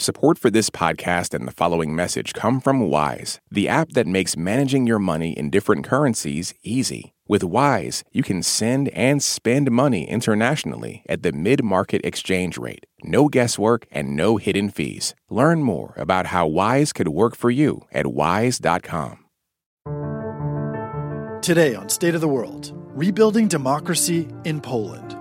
Support for this podcast and the following message come from Wise, the app that makes managing your money in different currencies easy. With Wise, you can send and spend money internationally at the mid market exchange rate. No guesswork and no hidden fees. Learn more about how Wise could work for you at wise.com. Today on State of the World Rebuilding Democracy in Poland.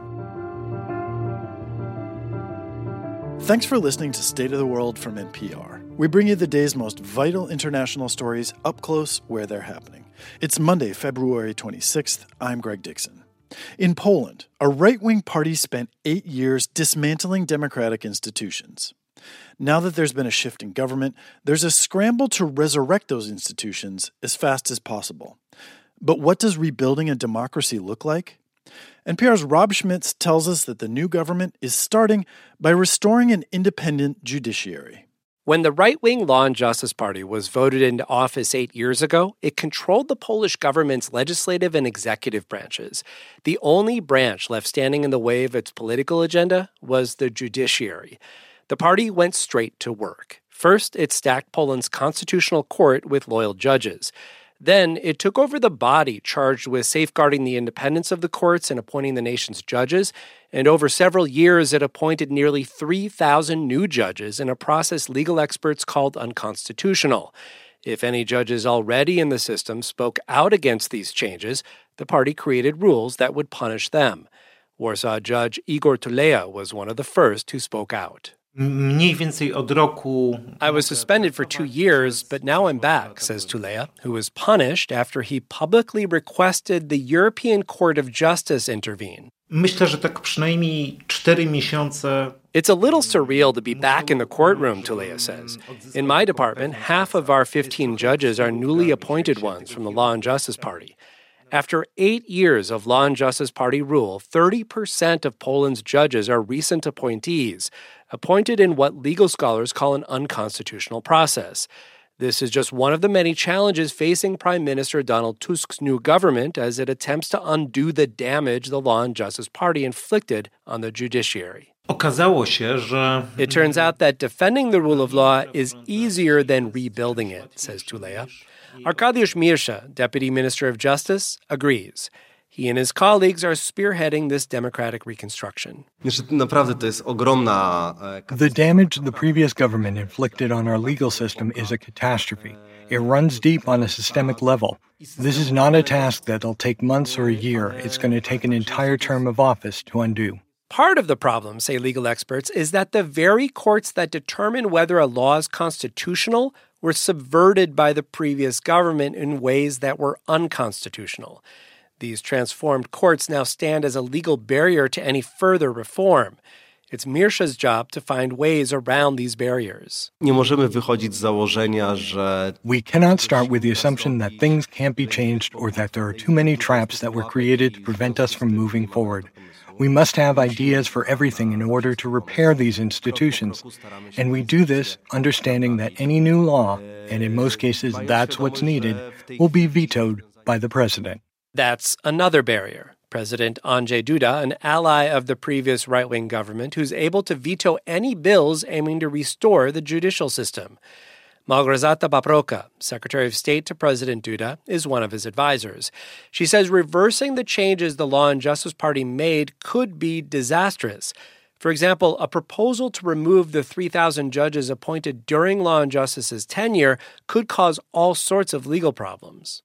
Thanks for listening to State of the World from NPR. We bring you the day's most vital international stories up close where they're happening. It's Monday, February 26th. I'm Greg Dixon. In Poland, a right wing party spent eight years dismantling democratic institutions. Now that there's been a shift in government, there's a scramble to resurrect those institutions as fast as possible. But what does rebuilding a democracy look like? NPR's Rob Schmitz tells us that the new government is starting by restoring an independent judiciary. When the right wing Law and Justice Party was voted into office eight years ago, it controlled the Polish government's legislative and executive branches. The only branch left standing in the way of its political agenda was the judiciary. The party went straight to work. First, it stacked Poland's constitutional court with loyal judges. Then it took over the body charged with safeguarding the independence of the courts and appointing the nation's judges. And over several years, it appointed nearly 3,000 new judges in a process legal experts called unconstitutional. If any judges already in the system spoke out against these changes, the party created rules that would punish them. Warsaw Judge Igor Tuleya was one of the first who spoke out. I was suspended for two years, but now I'm back, says Tuleya, who was punished after he publicly requested the European Court of Justice intervene. It's a little surreal to be back in the courtroom, Tuleya says. In my department, half of our 15 judges are newly appointed ones from the Law and Justice Party. After eight years of Law and Justice Party rule, 30% of Poland's judges are recent appointees, appointed in what legal scholars call an unconstitutional process. This is just one of the many challenges facing Prime Minister Donald Tusk's new government as it attempts to undo the damage the Law and Justice Party inflicted on the judiciary. It turns out that defending the rule of law is easier than rebuilding it, says Tuleya. Arkadiusz Myrcha, Deputy Minister of Justice, agrees. He and his colleagues are spearheading this democratic reconstruction. The damage the previous government inflicted on our legal system is a catastrophe. It runs deep on a systemic level. This is not a task that'll take months or a year. It's going to take an entire term of office to undo. Part of the problem, say legal experts, is that the very courts that determine whether a law is constitutional were subverted by the previous government in ways that were unconstitutional. These transformed courts now stand as a legal barrier to any further reform. It's Myrcha's job to find ways around these barriers. We cannot start with the assumption that things can't be changed or that there are too many traps that were created to prevent us from moving forward. We must have ideas for everything in order to repair these institutions. And we do this understanding that any new law, and in most cases that's what's needed, will be vetoed by the president. That's another barrier. President Andrzej Duda, an ally of the previous right wing government, who's able to veto any bills aiming to restore the judicial system. Małgorzata Paprocka, Secretary of State to President Duda, is one of his advisors. She says reversing the changes the Law and Justice Party made could be disastrous. For example, a proposal to remove the 3,000 judges appointed during Law and Justice's tenure could cause all sorts of legal problems.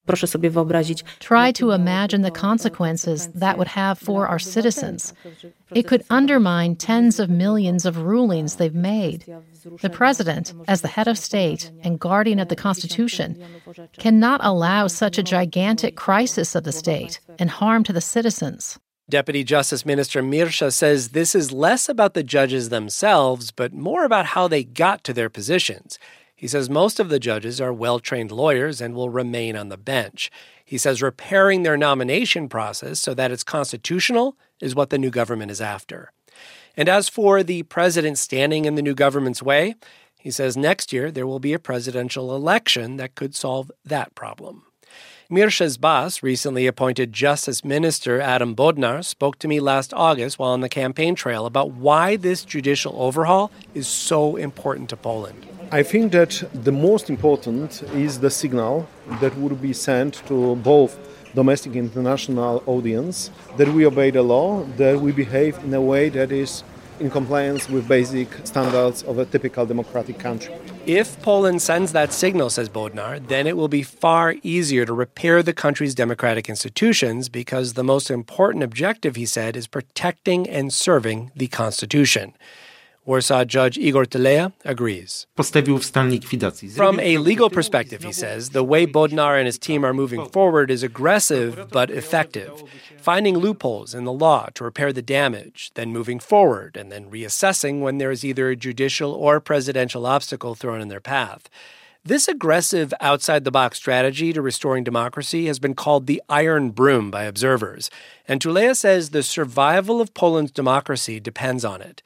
Try to imagine the consequences that would have for our citizens. It could undermine tens of millions of rulings they've made. The president, as the head of state and guardian of the Constitution, cannot allow such a gigantic crisis of the state and harm to the citizens. Deputy Justice Minister Myrcha says this is less about the judges themselves, but more about how they got to their positions. He says most of the judges are well trained lawyers and will remain on the bench. He says repairing their nomination process so that it's constitutional is what the new government is after. And as for the president standing in the new government's way, he says next year there will be a presidential election that could solve that problem. Myrcha's boss, recently appointed Justice Minister Adam Bodnar, spoke to me last August while on the campaign trail about why this judicial overhaul is so important to Poland. I think that the most important is the signal that would be sent to both domestic and international audience that we obey the law, that we behave in a way that is in compliance with basic standards of a typical democratic country. If Poland sends that signal, says Bodnar, then it will be far easier to repair the country's democratic institutions because the most important objective, he said, is protecting and serving the Constitution. Warsaw Judge Igor Tuleya agrees. From a legal perspective, he says, the way Bodnar and his team are moving forward is aggressive but effective, finding loopholes in the law to repair the damage, then moving forward and then reassessing when there is either a judicial or presidential obstacle thrown in their path. This aggressive outside the box strategy to restoring democracy has been called the iron broom by observers. And Tuleya says the survival of Poland's democracy depends on it.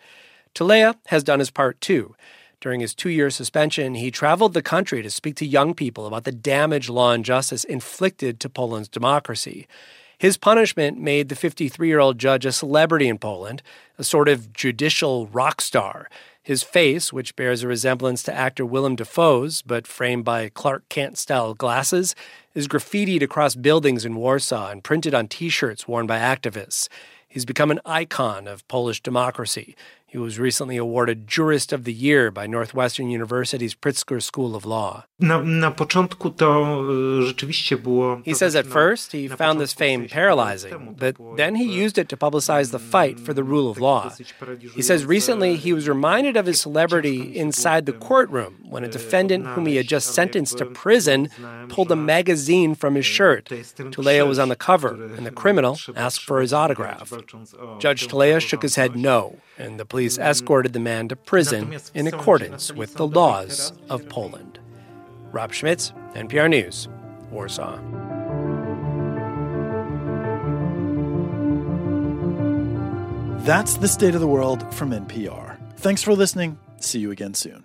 Tuleya has done his part too. During his two year suspension, he traveled the country to speak to young people about the damage law and justice inflicted to Poland's democracy. His punishment made the 53 year old judge a celebrity in Poland, a sort of judicial rock star. His face, which bears a resemblance to actor Willem Dafoe's, but framed by Clark Kent style glasses, is graffitied across buildings in Warsaw and printed on t shirts worn by activists. He's become an icon of Polish democracy. He was recently awarded Jurist of the Year by Northwestern University's Pritzker School of Law. He says at first he found this fame paralyzing, but then he used it to publicize the fight for the rule of law. He says recently he was reminded of his celebrity inside the courtroom when a defendant whom he had just sentenced to prison pulled a magazine from his shirt. Tuleya was on the cover, and the criminal asked for his autograph. Judge Tuleya shook his head no, and the police escorted the man to prison in accordance with the laws of Poland. Rob Schmitz, NPR News, Warsaw. That's the state of the world from NPR. Thanks for listening. See you again soon.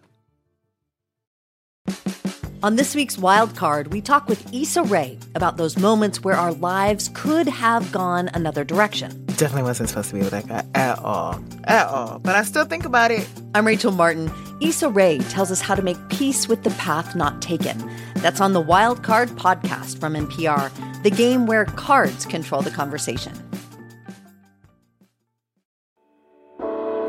On this week's Wild Card, we talk with Issa Rae about those moments where our lives could have gone another direction. Definitely wasn't supposed to be with that guy at all. At all. But I still think about it. I'm Rachel Martin. Issa Rae tells us how to make peace with the path not taken. That's on the Wild Card podcast from NPR, the game where cards control the conversation.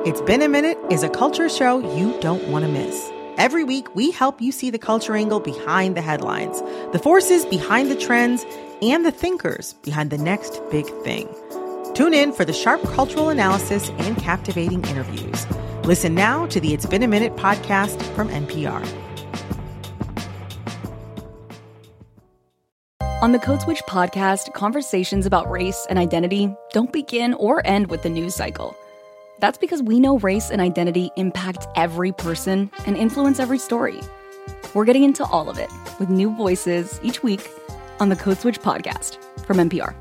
It's Been a Minute is a culture show you don't want to miss. Every week, we help you see the culture angle behind the headlines, the forces behind the trends, and the thinkers behind the next big thing. Tune in for the sharp cultural analysis and captivating interviews. Listen now to the It's Been a Minute podcast from NPR. On the Code Switch podcast, conversations about race and identity don't begin or end with the news cycle. That's because we know race and identity impact every person and influence every story. We're getting into all of it with new voices each week on the Code Switch podcast from NPR.